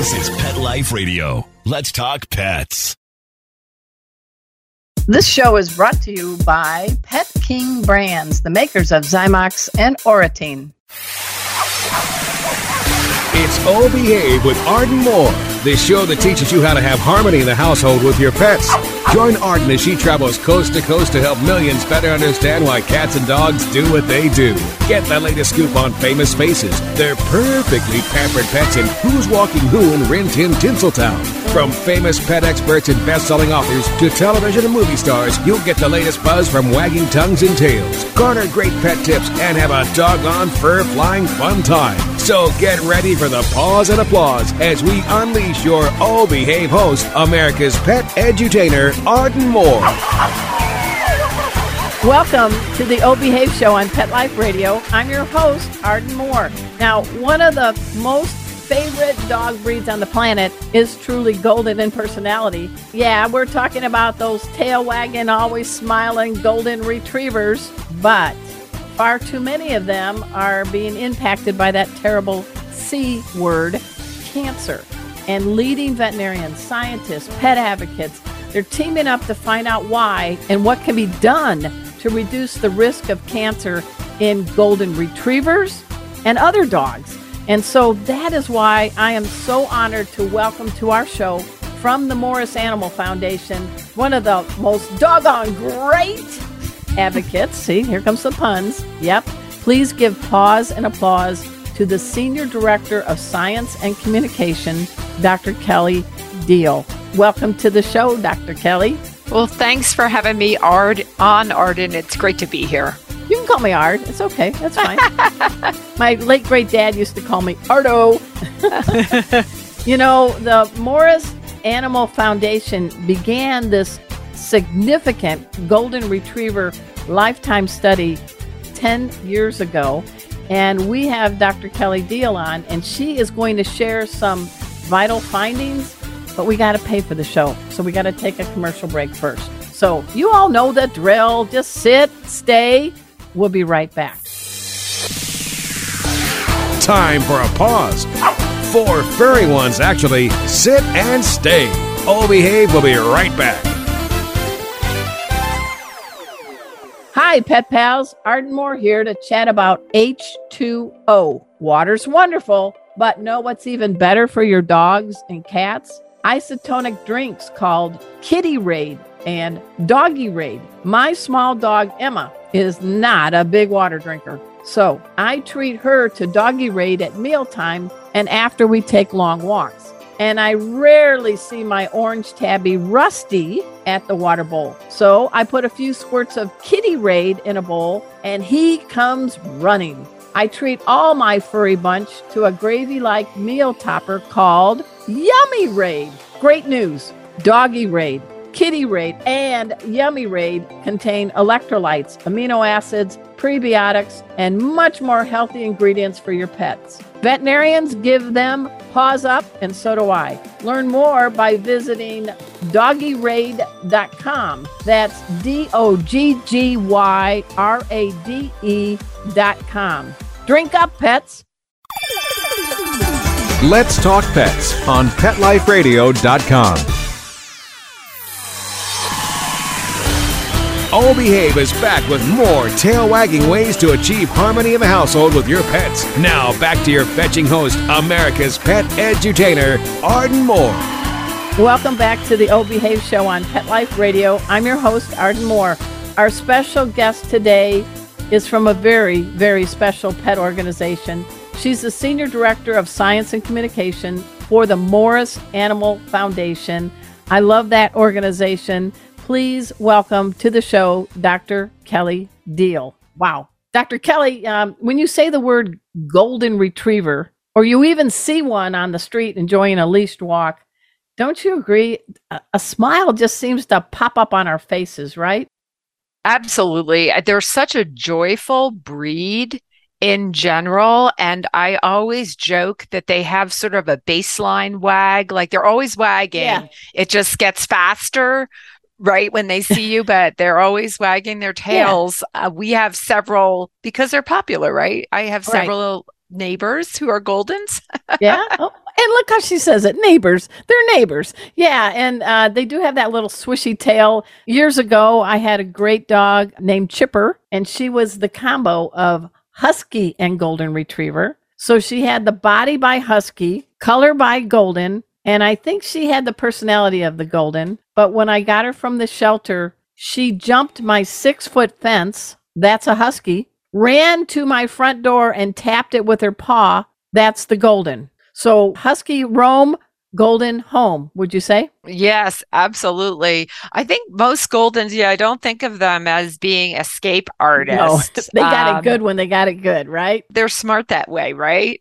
This is Pet Life Radio. Let's talk pets. This show is brought to you by Pet King Brands, the makers of Zymox and Oratene. It's O Behave with Arden Moore, the show that teaches you how to have harmony in the household with your pets. Join Arden as she travels coast to coast to help millions better understand why cats and dogs do what they do. Get the latest scoop on famous faces, their perfectly pampered pets, and who's walking who in Rin Tin Tinseltown. From famous pet experts and best-selling authors to television and movie stars, you'll get the latest buzz from wagging tongues and tails. Garner great pet tips and have a doggone fur-flying fun time. So get ready for the pause and applause as we unleash your O Behave host, America's pet edutainer, Arden Moore. Welcome to the O Behave Show on Pet Life Radio. I'm your host, Arden Moore. Now, one of the most favorite dog breeds on the planet is truly golden in personality. Yeah, we're talking about those tail wagging, always smiling golden retrievers, but far too many of them are being impacted by that terrible C word, cancer. And leading veterinarians, scientists, pet advocates, they're teaming up to find out why and what can be done to reduce the risk of cancer in golden retrievers and other dogs. And so that is why I am so honored to welcome to our show from the Morris Animal Foundation one of the most doggone great advocates. See, here comes the puns. Yep. Please give pause and applause to the Senior Director of Science and Communication, Dr. Kelly Diehl. Welcome to the show, Dr. Kelly. Well, thanks for having me Ard on Arden. It's great to be here. You can call me Ard. It's okay. That's fine. My late great dad used to call me Ardo. you know, the Morris Animal Foundation began this significant golden retriever lifetime study 10 years ago. And we have Dr. Kelly Diehl on, and she is going to share some vital findings, but we got to pay for the show. So we got to take a commercial break first. So you all know the drill. Just sit, stay. We'll be right back. Time for a pause. Four furry ones, actually. Sit and stay. O Behave We'll be right back. Hi, pet pals. Arden Moore here to chat about H2O. Water's wonderful, but know what's even better for your dogs and cats? Isotonic drinks called Kitty Rade and Doggy Rade. My small dog, Emma, is not a big water drinker. So I treat her to Doggy Rade at mealtime and after we take long walks and I rarely see my orange tabby Rusty at the water bowl. So I put a few squirts of Kitty Rade in a bowl, and he comes running. I treat all my furry bunch to a gravy like meal topper called Yummy Rade. Great news Doggy Rade, Kitty Rade, and Yummy Rade contain electrolytes, amino acids, prebiotics, and much more healthy ingredients for your pets. Veterinarians give them paws up, and so do I. Learn more by visiting doggyrade.com. That's D O G G Y R A D E.com. Drink up, pets. Let's talk pets on PetLifeRadio.com. O Behave is back with more tail wagging ways to achieve harmony in the household with your pets. Now, back to your fetching host, America's pet edutainer, Arden Moore. Welcome back to the O Behave Show on Pet Life Radio. I'm your host, Arden Moore. Our special guest today is from a very, very special pet organization. She's the Senior Director of Science and Communication for the Morris Animal Foundation. I love that organization please welcome to the show Dr. Kelly Diehl. Wow. Dr. Kelly, um, when you say the word golden retriever, or you even see one on the street enjoying a leashed walk, don't you agree? A, a smile just seems to pop up on our faces, right? Absolutely. They're such a joyful breed in general. And I always joke that they have sort of a baseline wag, like they're always wagging. Yeah. It just gets faster right when they see you but they're always wagging their tails yeah. uh, we have several because they're popular right i have several right. neighbors who are goldens yeah oh, And look how she says it neighbors. They're neighbors. Yeah. And uh, they do have that little swishy tail. Years ago, I had a great dog named Chipper, and she was the combo of Husky and Golden Retriever. So she had the body by Husky, color by Golden, and I think she had the personality of the Golden. But when I got her from the shelter, she jumped my six foot fence. That's a Husky. Ran to my front door and tapped it with her paw. That's the Golden. So Husky roam golden home, would you say? Yes, absolutely. I think most Goldens, yeah, I don't think of them as being escape artists. No, they got um, it good when they got it good, right? They're smart that way, right?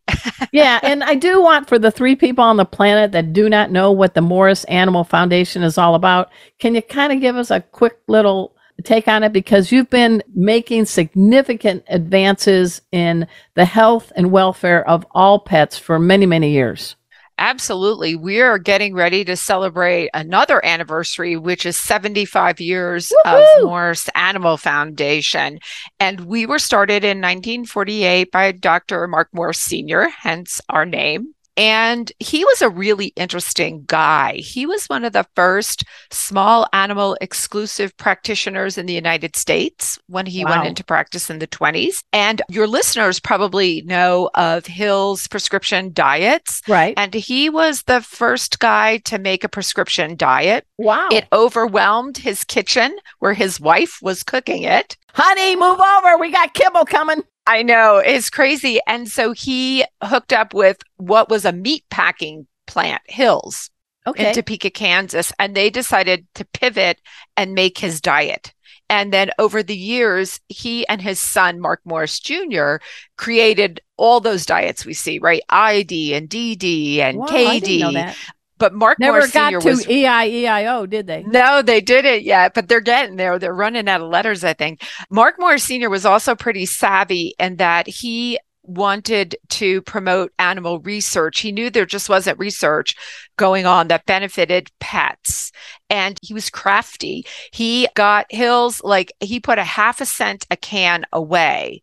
yeah, and I do want for the three people on the planet that do not know what the Morris Animal Foundation is all about, can you kind of give us a quick little take on it because you've been making significant advances in the health and welfare of all pets for many, many years. Absolutely. We are getting ready to celebrate another anniversary, which is 75 years Woo-hoo! of Morris Animal Foundation. And we were started in 1948 by Dr. Mark Morris Sr., hence our name. And he was a really interesting guy. He was one of the first small animal exclusive practitioners in the United States when he wow. went into practice in the 20s. And your listeners probably know of Hill's prescription diets. Right. And he was the first guy to make a prescription diet. Wow. It overwhelmed his kitchen where his wife was cooking it. Honey, move over. We got kibble coming. I know it's crazy. And so he hooked up with what was a meat packing plant, Hills, okay. in Topeka, Kansas. And they decided to pivot and make his diet. And then over the years, he and his son, Mark Morris Jr., created all those diets we see, right? ID and DD and KD but Mark never Morris got Sr. to was, EIEIO, did they? No, they didn't yet, but they're getting there. They're running out of letters, I think. Mark Moore Sr. was also pretty savvy in that he wanted to promote animal research. He knew there just wasn't research going on that benefited pets. And he was crafty. He got Hills, like he put a half a cent a can away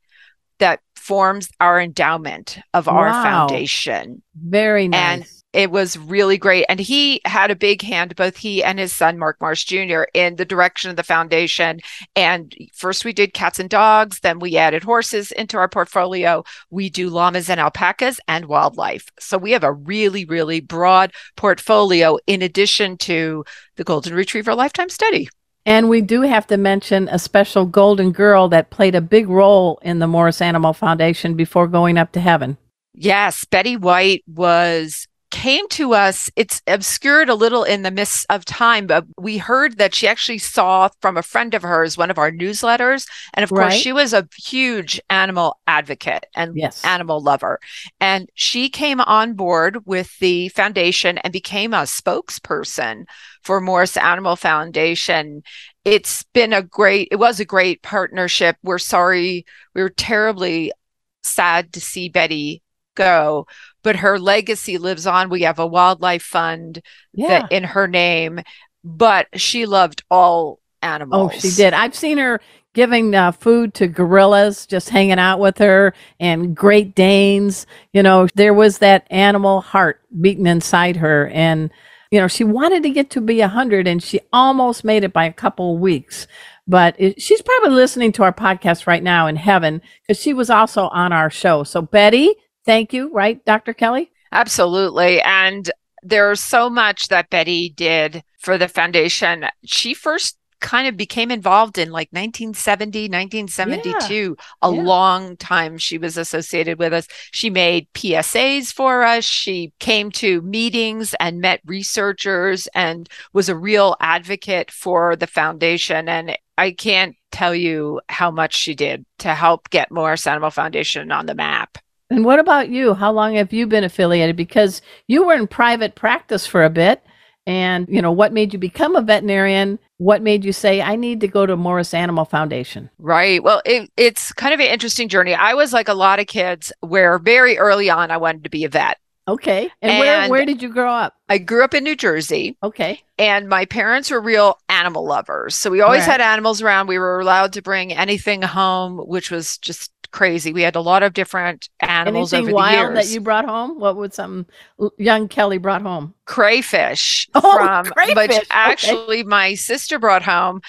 that forms our endowment of our wow. foundation. Very nice. And it was really great. And he had a big hand, both he and his son, Mark Morris Jr., in the direction of the foundation. And first we did cats and dogs, then we added horses into our portfolio. We do llamas and alpacas and wildlife. So we have a really, really broad portfolio in addition to the Golden Retriever Lifetime Study. And we do have to mention a special golden girl that played a big role in the Morris Animal Foundation before going up to heaven. Yes, Betty White was came to us, it's obscured a little in the midst of time, but we heard that she actually saw from a friend of hers one of our newsletters. And of right. course, she was a huge animal advocate and yes. animal lover. And she came on board with the foundation and became a spokesperson for Morris Animal Foundation. It's been a great, it was a great partnership. We're sorry, we were terribly sad to see Betty go, but her legacy lives on. We have a wildlife fund yeah. that in her name, but she loved all animals. Oh, she did. I've seen her giving uh, food to gorillas, just hanging out with her, and Great Danes. You know, there was that animal heart beating inside her, and you know, she wanted to get to be a hundred, and she almost made it by a couple of weeks. But it, she's probably listening to our podcast right now in heaven because she was also on our show. So, Betty, Thank you, right, Dr. Kelly? Absolutely. And there's so much that Betty did for the foundation. She first kind of became involved in like 1970 1972 yeah. a yeah. long time she was associated with us she made psas for us she came to meetings and met researchers and was a real advocate for the foundation and i can't tell you how much she did to help get morris animal foundation on the map and what about you? How long have you been affiliated? Because you were in private practice for a bit. And, you know, what made you become a veterinarian? What made you say, I need to go to Morris Animal Foundation? Right. Well, it, it's kind of an interesting journey. I was like a lot of kids where very early on I wanted to be a vet. Okay. And, and, where where did you grow up? I grew up in New Jersey. Okay. And my parents were real animal lovers. So we always right. had animals around. We were allowed to bring anything home, which was just crazy. We had a lot of different animals Anything over the wild years. that you brought home? What would some young Kelly brought home? Crayfish Oh, from crayfish, which okay. actually my sister brought home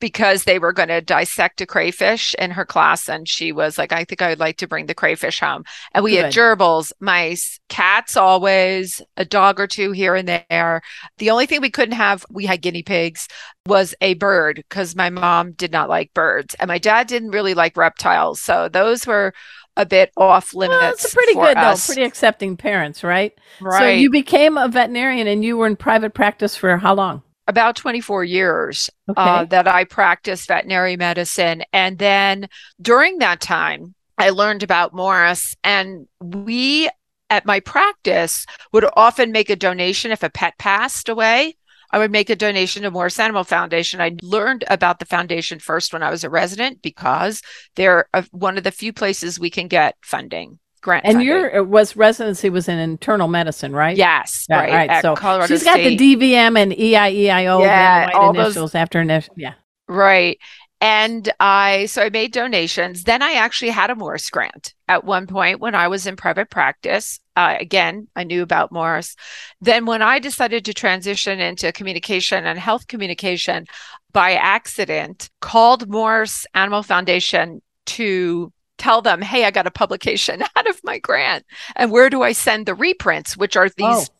because they were going to dissect a crayfish in her class and she was like I think I would like to bring the crayfish home. And we had gerbils mice cats always a dog or two here and there. The only thing we couldn't have we had guinea pigs was a bird because my mom did not like birds and my dad didn't really like reptiles. So those were a bit off limits Well, it's pretty good us. though. Pretty accepting parents, right? right So you became a veterinarian and you were in private practice for how long? about 24 years Okay. uh, that I practiced veterinary medicine. And then during that time, I learned about Morris, and we at my practice would often make a donation if a pet passed away. I would make a donation to Morris Animal Foundation. I learned about the foundation first when I was a resident because they're uh, one of the few places we can get funding, grant and funding. your it was residency was in internal medicine, right? yes, Yeah, right, right. at So Colorado she's got the DVM and EIEIO, Yeah, all white those- after initial. Yeah. Right. And I, so I made donations. Then I actually had a Morris grant at one point when I was in private practice. Uh, again, I knew about Morris. Then when I decided to transition into communication and health communication by accident, called Morris Animal Foundation to tell them, hey, I got a publication out of my grant. And where do I send the reprints, which are these Oh,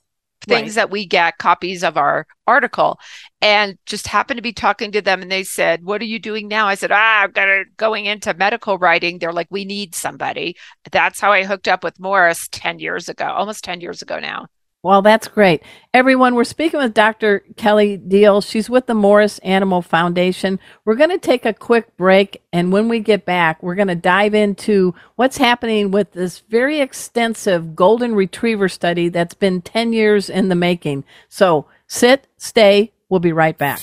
things that we get copies of our article. And just happened to be talking to them and they said what are you doing now? I said ah i'm gonna going into medical writing. They're like we need somebody. That's how i hooked up with morris 10 years ago almost 10 years ago now Well, that's great. Everyone, we're speaking with Dr. Kelly Diehl. She's with the Morris Animal Foundation. We're going to take a quick break. And when we get back, we're going to dive into what's happening with this very extensive golden retriever study that's been 10 years in the making. So sit, stay. We'll be right back.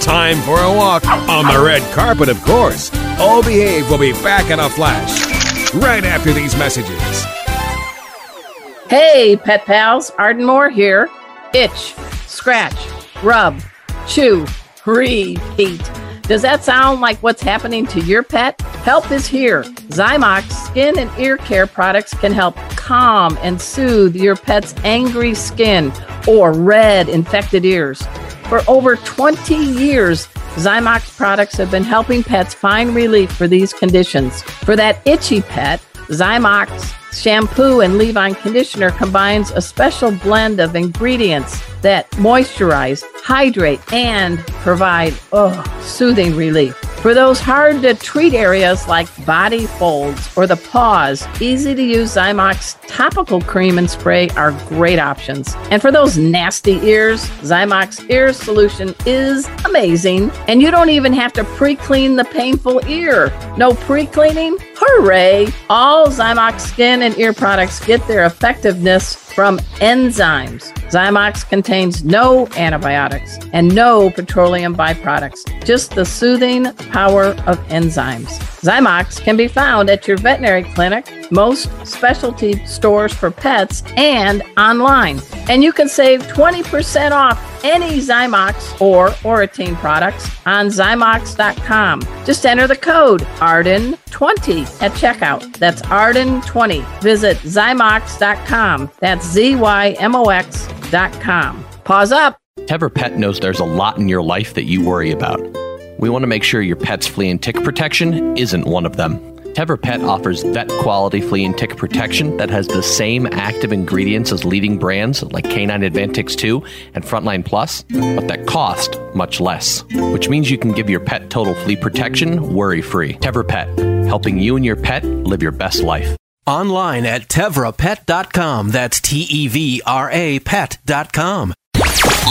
Time for a walk on the red carpet, of course. Oh, behave. We'll be back in a flash. Right after these messages. Hey, pet pals, Arden Moore here. Itch, scratch, rub, chew, repeat. Does that sound like what's happening to your pet? Help is here. Zymox skin and ear care products can help calm and soothe your pet's angry skin or red infected ears. For over 20 years, Zymox products have been helping pets find relief for these conditions. For that itchy pet, Zymox shampoo and leave-on conditioner combines a special blend of ingredients that moisturize, hydrate, and provide oh, soothing relief. For those hard to treat areas like body folds or the paws, easy to use Zymox topical cream and spray are great options. And for those nasty ears, Zymox ear solution is amazing. And you don't even have to pre clean the painful ear. No pre cleaning? Hooray! All Zymox skin and ear products get their effectiveness from enzymes. Zymox contains no antibiotics and no petroleum byproducts, just the soothing power of enzymes. Zymox can be found at your veterinary clinic, most specialty stores for pets, and online. And you can save 20% off any Zymox or Oratene products on Zymox.com. Just enter the code ARDEN20 at checkout. That's ARDEN20. Visit Zymox.com. That's Z Y M O X.com. Pause up. Tevra Pet knows there's a lot in your life that you worry about. We want to make sure your pet's flea and tick protection isn't one of them. Tevra Pet offers vet quality flea and tick protection that has the same active ingredients as leading brands like K9 Advantix 2 and Frontline Plus, but that cost much less, which means you can give your pet total flea protection worry free. Tevra Pet, helping you and your pet live your best life. Online at tevrapet.com. That's T E V R A pet.com.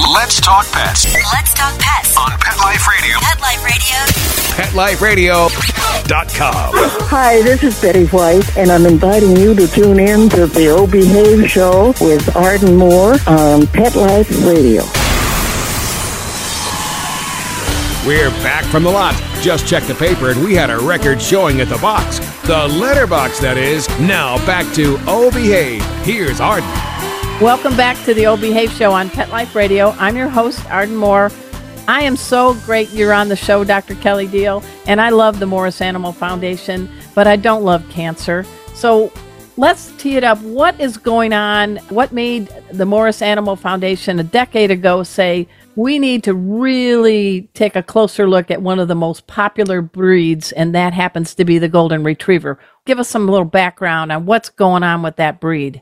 Let's talk pets Let's talk pets. on Pet Life Radio. Pet Life Radio. PetLifeRadio.com. Hi, this is Betty White, and I'm inviting you to tune in to the O Behave Show with Arden Moore on Pet Life Radio. We're back from the lot. Just checked the paper and we had a record showing at the box. The letterbox, that is. Now back to Oh Behave. Here's Arden. Welcome back to the Old Behave Show on Pet Life Radio. I'm your host, Arden Moore. I am so great you're on the show, Dr. Kelly Diehl, and I love the Morris Animal Foundation, but I don't love cancer. So let's tee it up. What is going on? What made the Morris Animal Foundation a decade ago say, we need to really take a closer look at one of the most popular breeds, and that happens to be the Golden Retriever. Give us some little background on what's going on with that breed.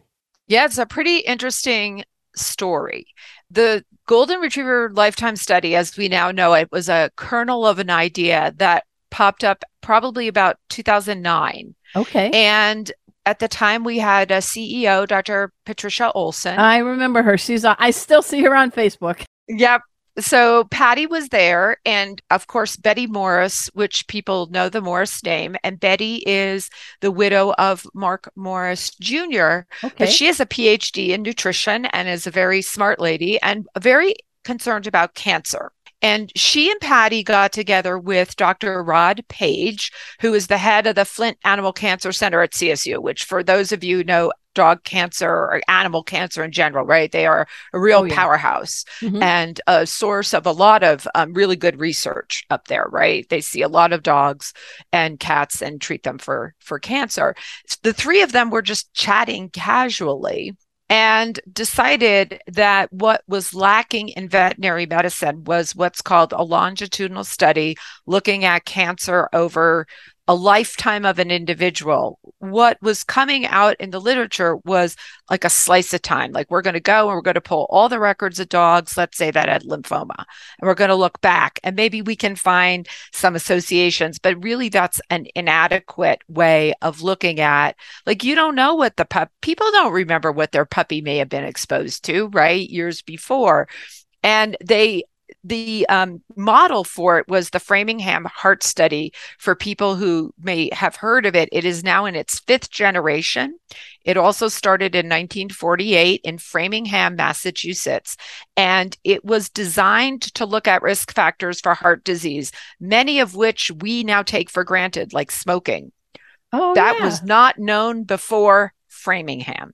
Yeah, it's a pretty interesting story. The Golden Retriever Lifetime Study, as we now know it, was a kernel of an idea that popped up probably about 2009. Okay. And at the time we had a CEO, Dr. Patricia Olson. I remember her. She's uh, I still see her on Facebook. Yep. So Patty was there, and of course, Betty Morris, which people know the Morris name. And Betty is the widow of Mark Morris Jr., okay. but she has a PhD in nutrition and is a very smart lady and very concerned about cancer. And she and Patty got together with Dr. Rod Page, who is the head of the Flint Animal Cancer Center at CSU, which, for those of you know dog cancer or animal cancer in general, right? They are a real oh, yeah. powerhouse mm-hmm. and a source of a lot of um, really good research up there, right? They see a lot of dogs and cats and treat them for for cancer. The three of them were just chatting casually and decided that what was lacking in veterinary medicine was what's called a longitudinal study looking at cancer over a lifetime of an individual. What was coming out in the literature was like a slice of time. Like we're going to go and we're going to pull all the records of dogs, let's say that had lymphoma, and we're going to look back and maybe we can find some associations, but really that's an inadequate way of looking at like you don't know what the pup people don't remember what their puppy may have been exposed to, right? Years before. And they the um, model for it was the Framingham Heart Study for people who may have heard of it. It is now in its fifth generation. It also started in 1948 in Framingham, Massachusetts, and it was designed to look at risk factors for heart disease, many of which we now take for granted, like smoking. Oh, that yeah. was not known before Framingham.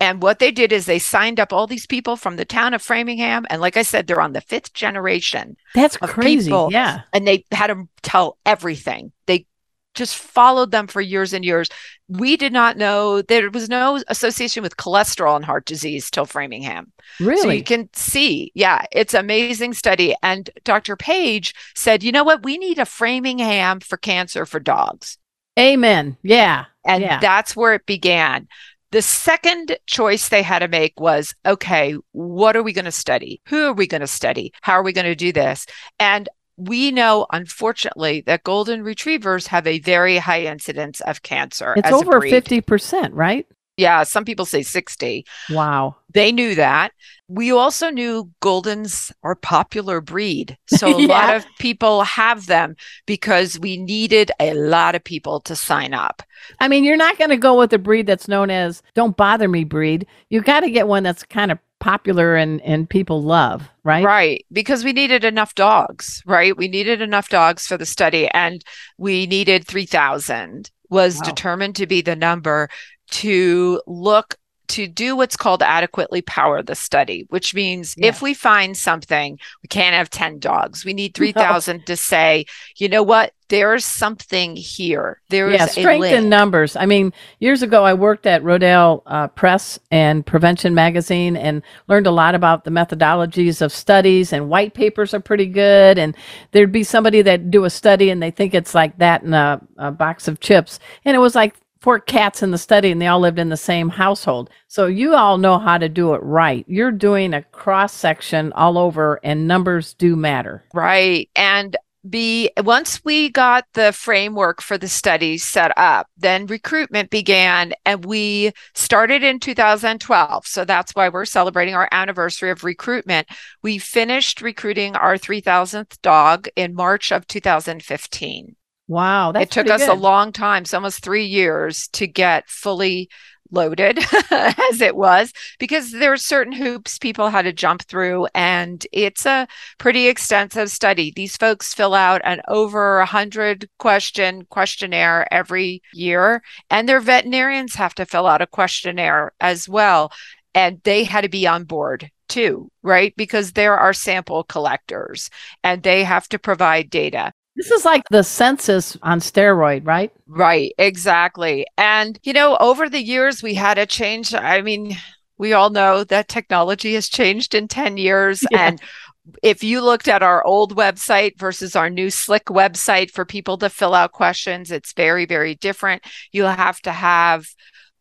And what they did is they signed up all these people from the town of Framingham. And like I said, they're on the fifth generation. That's crazy. People, yeah. And they had them tell everything. They just followed them for years and years. We did not know there was no association with cholesterol and heart disease till Framingham. Really? So you can see, yeah, it's amazing study. And Dr. Page said, you know what? We need a Framingham for cancer for dogs. Amen. Yeah. And yeah. that's where it began. The second choice they had to make was okay, what are we going to study? Who are we going to study? How are we going to do this? And we know, unfortunately, that golden retrievers have a very high incidence of cancer. It's over 50%, right? Yeah, some people say 60. Wow. They knew that. We also knew Goldens are popular breed. So a yeah. lot of people have them because we needed a lot of people to sign up. I mean, you're not going to go with a breed that's known as don't bother me breed. You got to get one that's kind of popular and and people love, right? Right, because we needed enough dogs, right? We needed enough dogs for the study and we needed 3000 was wow. determined to be the number to look to do what's called adequately power the study, which means yeah. if we find something, we can't have 10 dogs. We need 3,000 no. to say, you know what? There's something here. There's yeah, strength in numbers. I mean, years ago, I worked at Rodale uh, Press and Prevention Magazine and learned a lot about the methodologies of studies. And white papers are pretty good. And there'd be somebody that do a study and they think it's like that in a, a box of chips, and it was like four cats in the study and they all lived in the same household. So you all know how to do it right. You're doing a cross section all over and numbers do matter. Right. And be once we got the framework for the study set up, then recruitment began and we started in 2012. So that's why we're celebrating our anniversary of recruitment. We finished recruiting our 3000th dog in March of 2015. Wow. it took us good. a long time, so almost three years to get fully loaded as it was because there are certain hoops people had to jump through and it's a pretty extensive study these folks fill out an over a hundred question questionnaire every year and their veterinarians have to fill out a questionnaire as well and they had to be on board too, right? Because there are sample collectors and they have to provide data. This is like the census on steroid, right? Right, exactly. And, you know, over the years, we had a change. I mean, we all know that technology has changed in 10 years. Yeah. And if you looked at our old website versus our new slick website for people to fill out questions, it's very, very different. You'll have to have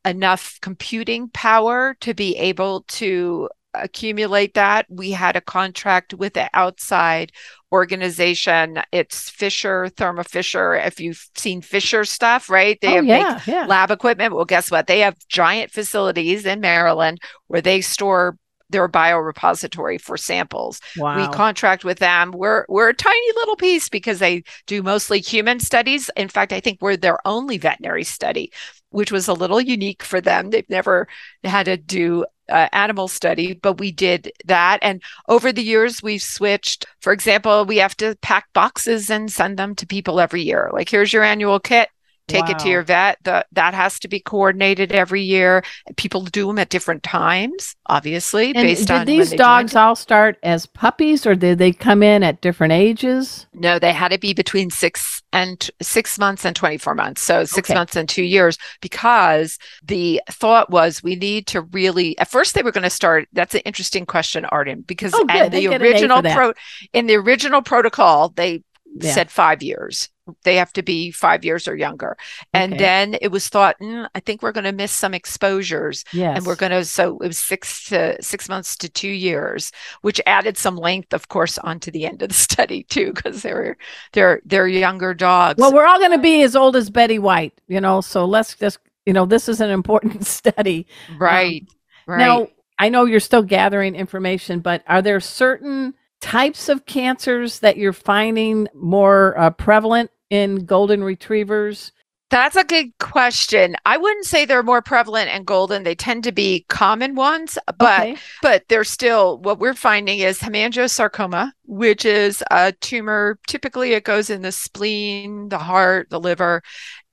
enough computing power to be able to accumulate that. We had a contract with the outside organization. It's Fisher, Thermo Fisher. If you've seen Fisher stuff, right? They oh, have yeah, yeah. lab equipment. Well, guess what? They have giant facilities in Maryland where they store their biorepository for samples. Wow. We contract with them. We're we're a tiny little piece because they do mostly human studies. In fact, I think we're their only veterinary study, which was a little unique for them. They've never had to do uh, animal study, but we did that. And over the years, we've switched. For example, we have to pack boxes and send them to people every year. Like, here's your annual kit take wow. it to your vet. The, that has to be coordinated every year. People do them at different times, obviously, and based did on. these dogs all start as puppies, or did they come in at different ages? No, they had to be between six and six months and twenty four months. So six okay. months and two years, because the thought was we need to really. At first, they were going to start. That's an interesting question, Arden, because oh, the original pro in the original protocol they yeah. said five years they have to be five years or younger. And okay. then it was thought, mm, I think we're going to miss some exposures. Yes. And we're going to, so it was six to six months to two years, which added some length, of course, onto the end of the study too, because they're, they're, they're younger dogs. Well, we're all going to be as old as Betty White, you know, so let's just, you know, this is an important study. Right. Um, right. Now, I know you're still gathering information, but are there certain types of cancers that you're finding more uh, prevalent in golden retrievers? That's a good question. I wouldn't say they're more prevalent in golden. They tend to be common ones, but okay. but they're still what we're finding is hemangiosarcoma, which is a tumor. Typically, it goes in the spleen, the heart, the liver,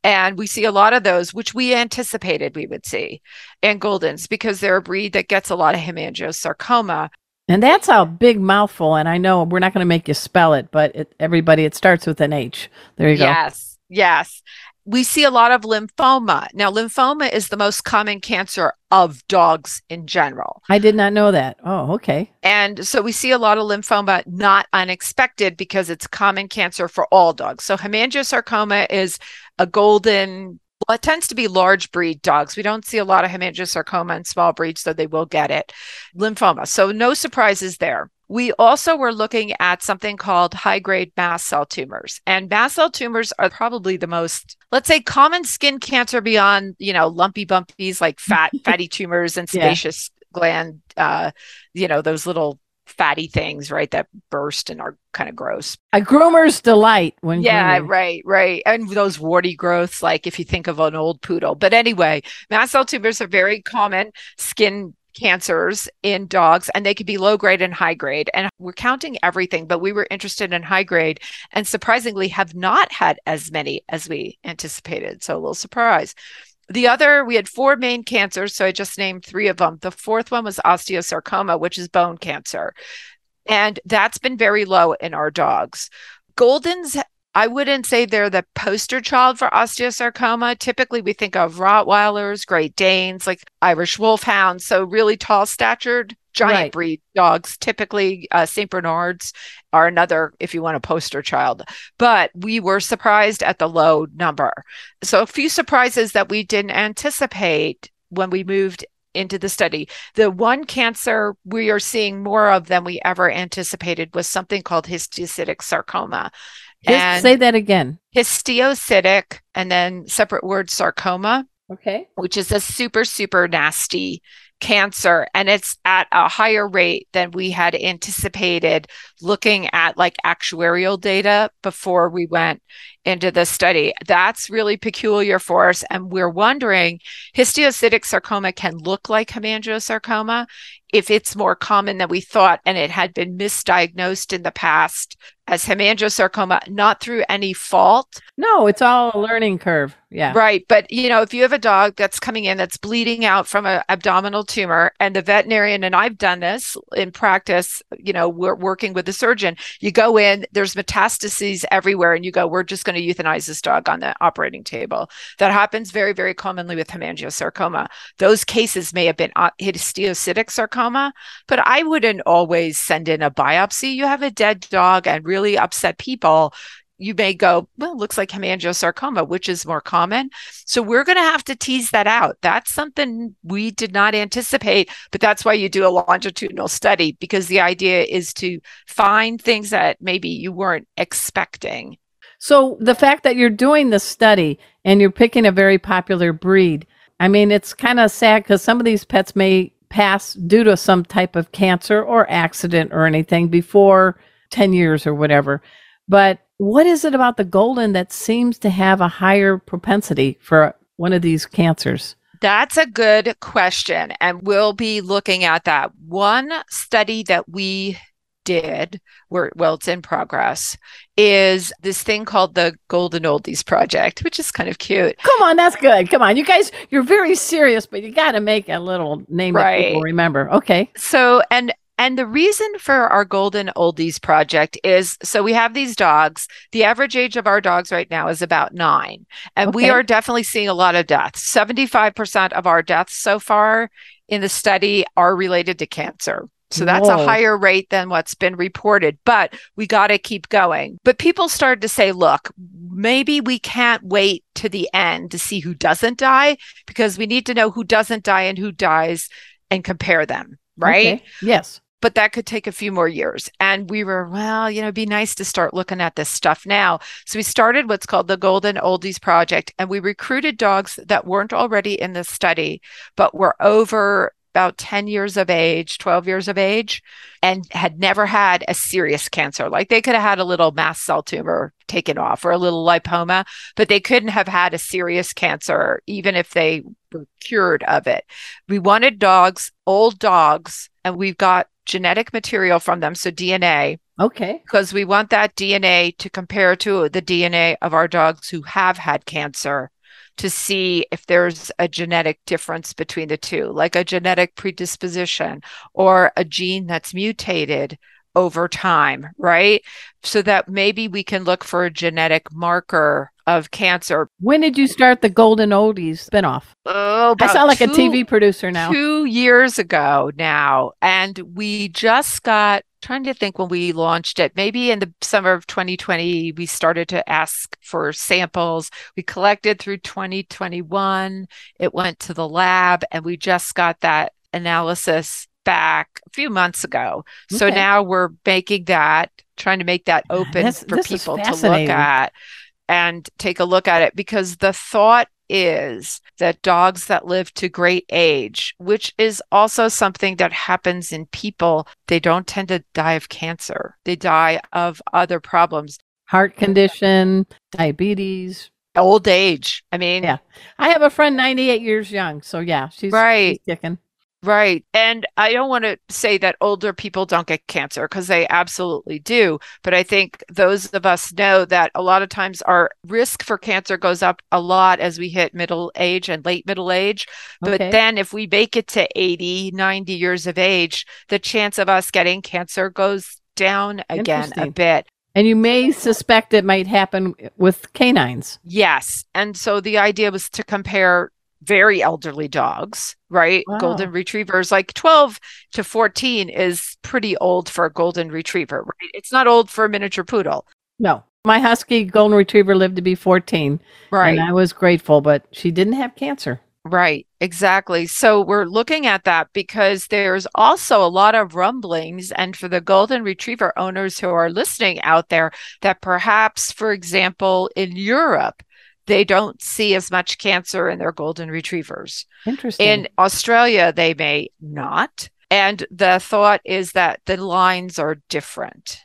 and we see a lot of those, which we anticipated we would see in Goldens because they're a breed that gets a lot of hemangiosarcoma. And that's a big mouthful. And I know we're not going to make you spell it, but it, everybody, it starts with an H. There you go. Yes. Yes. We see a lot of lymphoma. Now, lymphoma is the most common cancer of dogs in general. I did not know that. Oh, okay. And so we see a lot of lymphoma, not unexpected because it's common cancer for all dogs. So hemangiosarcoma is a golden well, it tends to be large breed dogs. We don't see a lot of hemangiosarcoma in small breeds, though they will get it. Lymphoma. So no surprises there. We also were looking at something called high grade mast cell tumors. And mast cell tumors are probably the most, let's say, common skin cancer beyond, you know, lumpy bumpies like fat, fatty tumors and sebaceous yeah. gland, uh, you know, those little fatty things, right, that burst and are kind of gross. A groomer's delight when Yeah, right, right. And those warty growths, like if you think of an old poodle. But anyway, mast cell tumors are very common skin cancers in dogs and they could be low grade and high grade and we're counting everything but we were interested in high grade and surprisingly have not had as many as we anticipated so a little surprise the other, we had four main cancers. So I just named three of them. The fourth one was osteosarcoma, which is bone cancer. And that's been very low in our dogs. Goldens, I wouldn't say they're the poster child for osteosarcoma. Typically, we think of Rottweilers, Great Danes, like Irish Wolfhounds. So, really tall statured giant right. breed dogs. Typically, uh, St. Bernards are another, if you want a poster child. But we were surprised at the low number. So, a few surprises that we didn't anticipate when we moved into the study. The one cancer we are seeing more of than we ever anticipated was something called histiocytic sarcoma. And say that again. Histiocytic, and then separate word sarcoma. Okay. Which is a super, super nasty cancer and it's at a higher rate than we had anticipated looking at like actuarial data before we went into the study that's really peculiar for us and we're wondering histiocytic sarcoma can look like hemangiosarcoma if it's more common than we thought and it had been misdiagnosed in the past as hemangiosarcoma, not through any fault. No, it's all a learning curve. Yeah. Right. But, you know, if you have a dog that's coming in that's bleeding out from an abdominal tumor, and the veterinarian, and I've done this in practice, you know, we're working with the surgeon, you go in, there's metastases everywhere, and you go, we're just going to euthanize this dog on the operating table. That happens very, very commonly with hemangiosarcoma. Those cases may have been uh, histiocytic sarcoma, but I wouldn't always send in a biopsy. You have a dead dog and really upset people you may go, well, looks like hemangiosarcoma, which is more common. So we're going to have to tease that out. That's something we did not anticipate, but that's why you do a longitudinal study because the idea is to find things that maybe you weren't expecting. So the fact that you're doing the study and you're picking a very popular breed, I mean, it's kind of sad because some of these pets may pass due to some type of cancer or accident or anything before 10 years or whatever. But what is it about the golden that seems to have a higher propensity for one of these cancers? That's a good question. And we'll be looking at that. One study that we did, where, well, it's in progress, is this thing called the Golden Oldies Project, which is kind of cute. Come on, that's good. Come on. You guys, you're very serious, but you got to make a little name right. that people remember. Okay. So, and and the reason for our Golden Oldies project is so we have these dogs. The average age of our dogs right now is about nine. And okay. we are definitely seeing a lot of deaths. 75% of our deaths so far in the study are related to cancer. So that's Whoa. a higher rate than what's been reported, but we got to keep going. But people started to say, look, maybe we can't wait to the end to see who doesn't die because we need to know who doesn't die and who dies and compare them, right? Okay. Yes but that could take a few more years. And we were, well, you know, be nice to start looking at this stuff now. So we started what's called the Golden Oldies Project, and we recruited dogs that weren't already in the study, but were over about 10 years of age, 12 years of age, and had never had a serious cancer. Like they could have had a little mast cell tumor taken off or a little lipoma, but they couldn't have had a serious cancer, even if they were cured of it. We wanted dogs, old dogs, and we've got genetic material from them, so DNA. Okay. Because we want that DNA to compare to the DNA of our dogs who have had cancer to see if there's a genetic difference between the two, like a genetic predisposition or a gene that's mutated over time, right? So that maybe we can look for a genetic marker of cancer. When did you start the Golden Oldies spinoff? Oh, I sound like two, a TV producer now. Two years ago now. And we just got trying to think when we launched it maybe in the summer of 2020 we started to ask for samples we collected through 2021 it went to the lab and we just got that analysis back a few months ago okay. so now we're making that trying to make that open this, for this people to look at and take a look at it because the thought is that dogs that live to great age, which is also something that happens in people, they don't tend to die of cancer. They die of other problems. Heart condition, diabetes, old age. I mean, yeah. I have a friend 98 years young. So yeah, she's right. She's kicking. Right. And I don't want to say that older people don't get cancer because they absolutely do. But I think those of us know that a lot of times our risk for cancer goes up a lot as we hit middle age and late middle age. But then if we make it to 80, 90 years of age, the chance of us getting cancer goes down again a bit. And you may suspect it might happen with canines. Yes. And so the idea was to compare very elderly dogs, right? Wow. Golden retrievers, like 12 to 14 is pretty old for a golden retriever, right? It's not old for a miniature poodle. No. My husky golden retriever lived to be 14. Right. And I was grateful, but she didn't have cancer. Right, exactly. So we're looking at that because there's also a lot of rumblings, and for the golden retriever owners who are listening out there, that perhaps, for example, in Europe, they don't see as much cancer in their golden retrievers. Interesting. In Australia, they may not. And the thought is that the lines are different.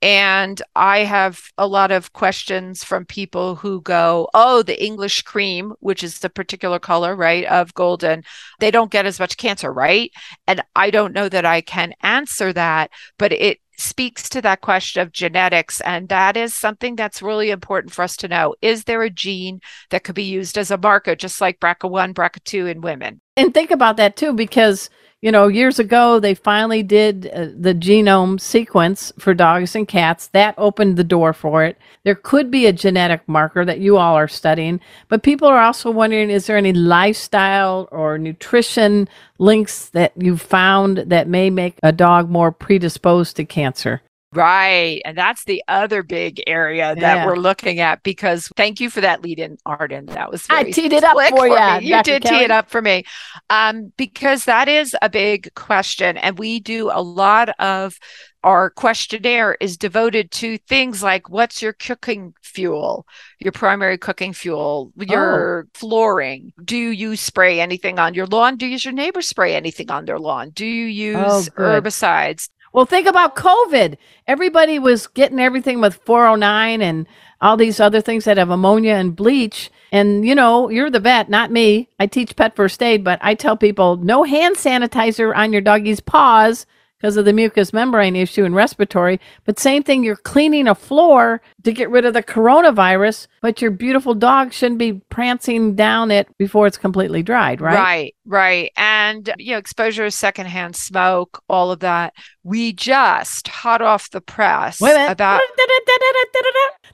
And I have a lot of questions from people who go, Oh, the English cream, which is the particular color, right, of golden, they don't get as much cancer, right? And I don't know that I can answer that, but it speaks to that question of genetics. And that is something that's really important for us to know. Is there a gene that could be used as a marker, just like BRCA1, BRCA2 in women? And think about that too, because you know, years ago, they finally did uh, the genome sequence for dogs and cats. That opened the door for it. There could be a genetic marker that you all are studying, but people are also wondering is there any lifestyle or nutrition links that you've found that may make a dog more predisposed to cancer? Right. And that's the other big area that yeah. we're looking at because thank you for that lead in, Arden. That was I teed it up for, for you. You Dr. did Kelly. tee it up for me. Um, because that is a big question. And we do a lot of our questionnaire is devoted to things like what's your cooking fuel, your primary cooking fuel, your oh. flooring. Do you spray anything on your lawn? Do you, your neighbor spray anything on their lawn? Do you use oh, herbicides? Well, think about COVID. Everybody was getting everything with 409 and all these other things that have ammonia and bleach. And, you know, you're the vet, not me. I teach pet first aid, but I tell people no hand sanitizer on your doggy's paws because of the mucous membrane issue and respiratory. But same thing, you're cleaning a floor to get rid of the coronavirus, but your beautiful dog shouldn't be prancing down it before it's completely dried, right? Right, right. And, you know, exposure to secondhand smoke, all of that. We just hot off the press about.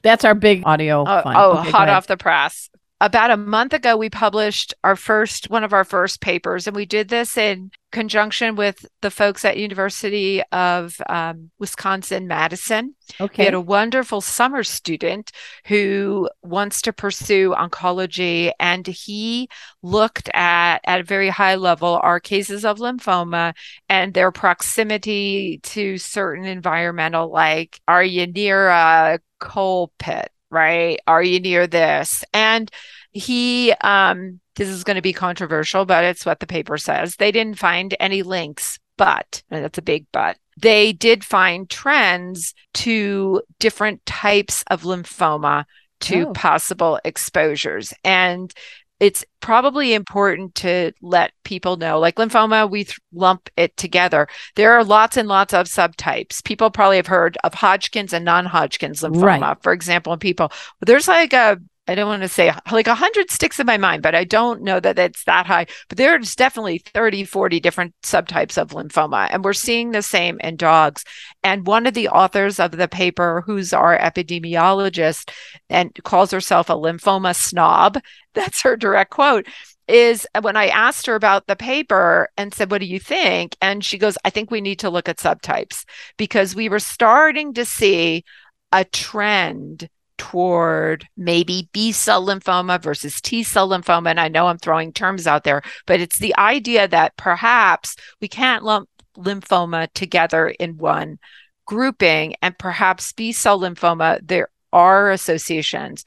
That's our big audio. Uh, oh, okay, hot off the press about a month ago we published our first one of our first papers and we did this in conjunction with the folks at university of um, wisconsin madison. Okay we had a wonderful summer student who wants to pursue oncology and he looked at at a very high level our cases of lymphoma and their proximity to certain environmental like are you near a coal pit right? Are you near this? And he, um, this is going to be controversial, but it's what the paper says. They didn't find any links, but that's a big but. They did find trends to different types of lymphoma to oh. possible exposures. And it's probably important to let people know like lymphoma we th- lump it together. There are lots and lots of subtypes. People probably have heard of hodgkin's and non-hodgkin's lymphoma right. for example in people. There's like a I don't want to say like 100 sticks in my mind, but I don't know that it's that high. But there's definitely 30, 40 different subtypes of lymphoma. And we're seeing the same in dogs. And one of the authors of the paper, who's our epidemiologist and calls herself a lymphoma snob, that's her direct quote, is when I asked her about the paper and said, What do you think? And she goes, I think we need to look at subtypes because we were starting to see a trend toward maybe B cell lymphoma versus T cell lymphoma. And I know I'm throwing terms out there, but it's the idea that perhaps we can't lump lymphoma together in one grouping, and perhaps B cell lymphoma, there are associations.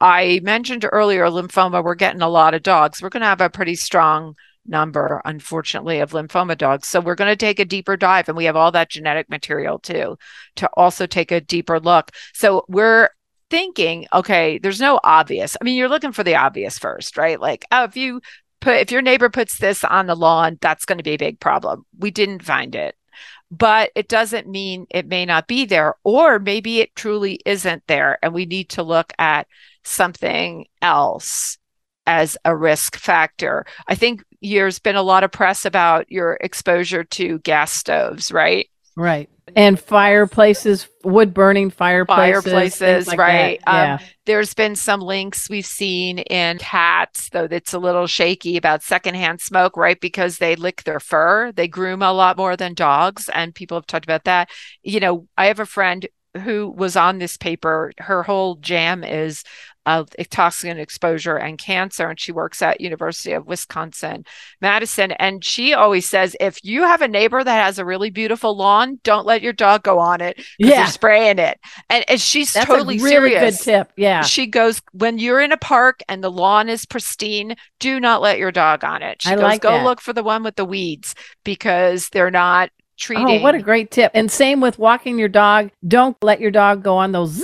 I mentioned earlier lymphoma, we're getting a lot of dogs. We're going to have a pretty strong number, unfortunately, of lymphoma dogs. So we're going to take a deeper dive, and we have all that genetic material too to also take a deeper look. So we're thinking, okay, there's no obvious. I mean, you're looking for the obvious first, right? Like, oh, if you put, if your neighbor puts this on the lawn, that's going to be a big problem. We didn't find it. But it doesn't mean it may not be there, or maybe it truly isn't there. And we need to look at something else as a risk factor. I think there's been a lot of press about your exposure to gas stoves, right? Right and fireplaces, wood burning fireplaces, fireplaces, like right? Um, yeah. there's been some links we've seen in cats, though it's a little shaky about secondhand smoke, right? Because they lick their fur, they groom a lot more than dogs, and people have talked about that. You know, I have a friend who was on this paper. Her whole jam is of toxin exposure and cancer and she works at university of wisconsin madison. And she always says if you have a neighbor that has a really beautiful lawn don't let your dog go on it yeah they're spraying it. And, and she's That's totally a really serious. good tip yeah. She goes when you're in a park and the lawn is pristine do not let your dog on it. She I goes like go that. look for the one with the weeds because they're not treating oh what a great tip. And same with walking your dog. Don't let your dog go on those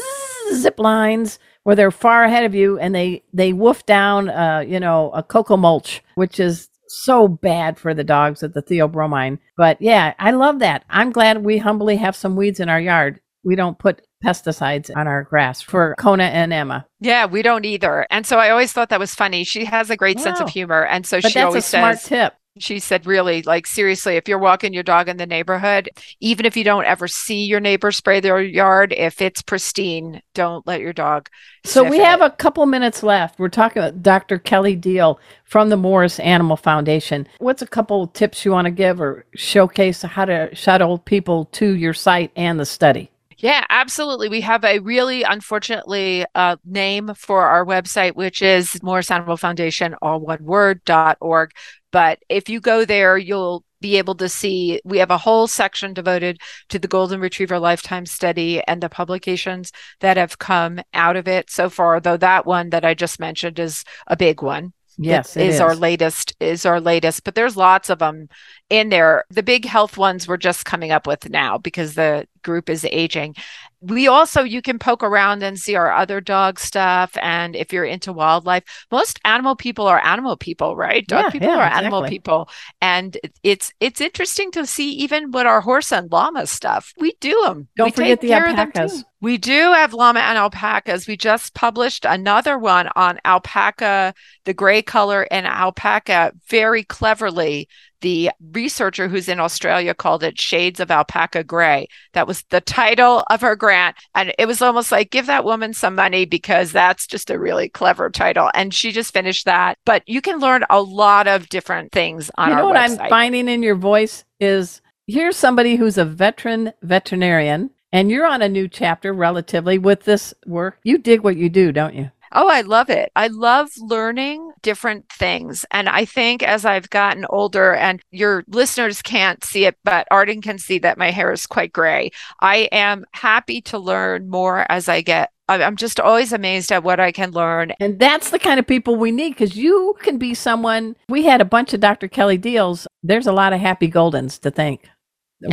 zip lines where they're far ahead of you and they they woof down uh you know a cocoa mulch which is so bad for the dogs at the theobromine. But yeah, I love that. I'm glad we humbly have some weeds in our yard. We don't put pesticides on our grass for Kona and Emma. Yeah, we don't either. And so I always thought that was funny. She has a great sense of humor. And so But she that's a always smart says, tip. She said, really, like, seriously, if you're walking your dog in the neighborhood, even if you don't ever see your neighbor spray their yard, if it's pristine, don't let your dog. So we it. have a couple minutes left. We're talking about Dr. Kelly Diehl from the Morris Animal Foundation. What's a couple tips you want to give or showcase how to shuttle people to your site and the study? Yeah, absolutely. We have a really, unfortunately, uh, name for our website, which is Morris Animal Foundation, all one word, dot org. But if you go there, you'll be able to see we have a whole section devoted to the Golden Retriever Lifetime Study and the publications that have come out of it so far, though that one that I just mentioned is a big one. Yes, it is our latest is our latest but there's lots of them in there the big health ones we're just coming up with now because the group is aging we also you can poke around and see our other dog stuff and if you're into wildlife most animal people are animal people right dog Yeah, people yeah, are animal exactly. people and it's it's interesting to see even what our horse and llama stuff we do them Don't we forget the care of them alpacas. We do have llama and alpacas. We just published another one on alpaca, the gray color and alpaca. Very cleverly, the researcher who's in Australia called it Shades of Alpaca Gray. That was the title of her grant. And it was almost like, give that woman some money because that's just a really clever title. And she just finished that. But you can learn a lot of different things on you know what website. I'm finding in your voice is here's somebody who's a veteran veterinarian and you're on a new chapter relatively with this work. You dig what you do, don't you? Oh, I love it. I love learning different things. And I think as I've gotten older, and your listeners can't see it, but Arden can see that my hair is quite gray. I am happy to learn more as I get. I'm just always amazed at what I can learn. And that's the kind of people we need because you can be someone. We had a bunch of Dr. Kelly Diehls. There's a lot of happy Goldens to thank.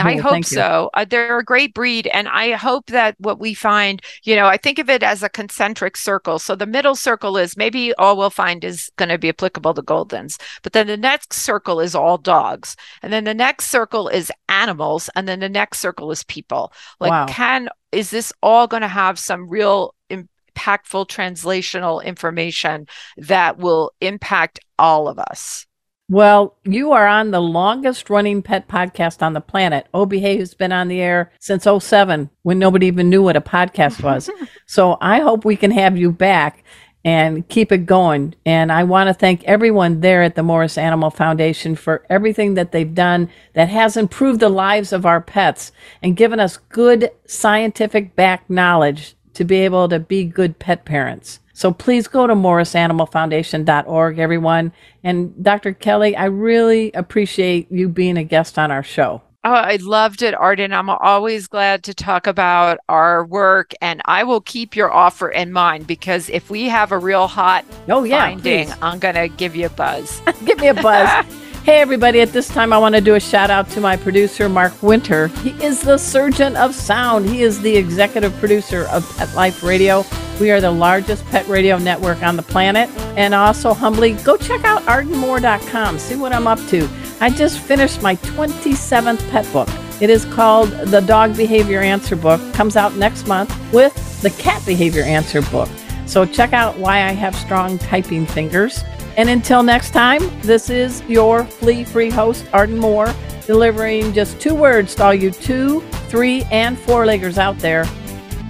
I hope so. Uh, they're a great breed. And I hope that what we find, you know, I think of it as a concentric circle. So the middle circle is maybe all we'll find is going to be applicable to Goldens. But then the next circle is all dogs. And then the next circle is animals. And then the next circle is people. Like, Wow. can, is this all going to have some real impactful translational information that will impact all of us? Well, you are on the longest running pet podcast on the planet. Obie has been on the air since 07 when nobody even knew what a podcast was. so I hope we can have you back and keep it going. And I want to thank everyone there at the Morris Animal Foundation for everything that they've done that has improved the lives of our pets and given us good scientific back knowledge to be able to be good pet parents. So please go to morrisanimalfoundation.org, everyone. And Dr. Kelly, I really appreciate you being a guest on our show. Oh, I loved it, Arden. I'm always glad to talk about our work, and I will keep your offer in mind because if we have a real hot Oh, yeah, finding, please. I'm going to give you a buzz. Give me a buzz. hey, everybody. At this time, I want to do a shout out to my producer, Mark Winter. He is the surgeon of sound, he is the executive producer of Pet Life Radio. We are the largest pet radio network on the planet. And also, humbly, go check out ardenmore.com. See what I'm up to. I just finished my 27th pet book. It is called The Dog Behavior Answer Book. Comes out next month with the Cat Behavior Answer Book. So check out why I have strong typing fingers. And until next time, this is your flea free host, Arden Moore, delivering just two words to all you two, three, and four leggers out there.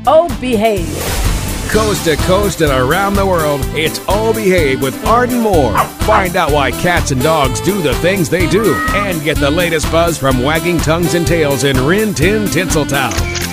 Oh, behave. Coast to coast and around the world, it's All Behave with Arden Moore. Find out why cats and dogs do the things they do and get the latest buzz from wagging tongues and tails in Rin Tin Tinseltown.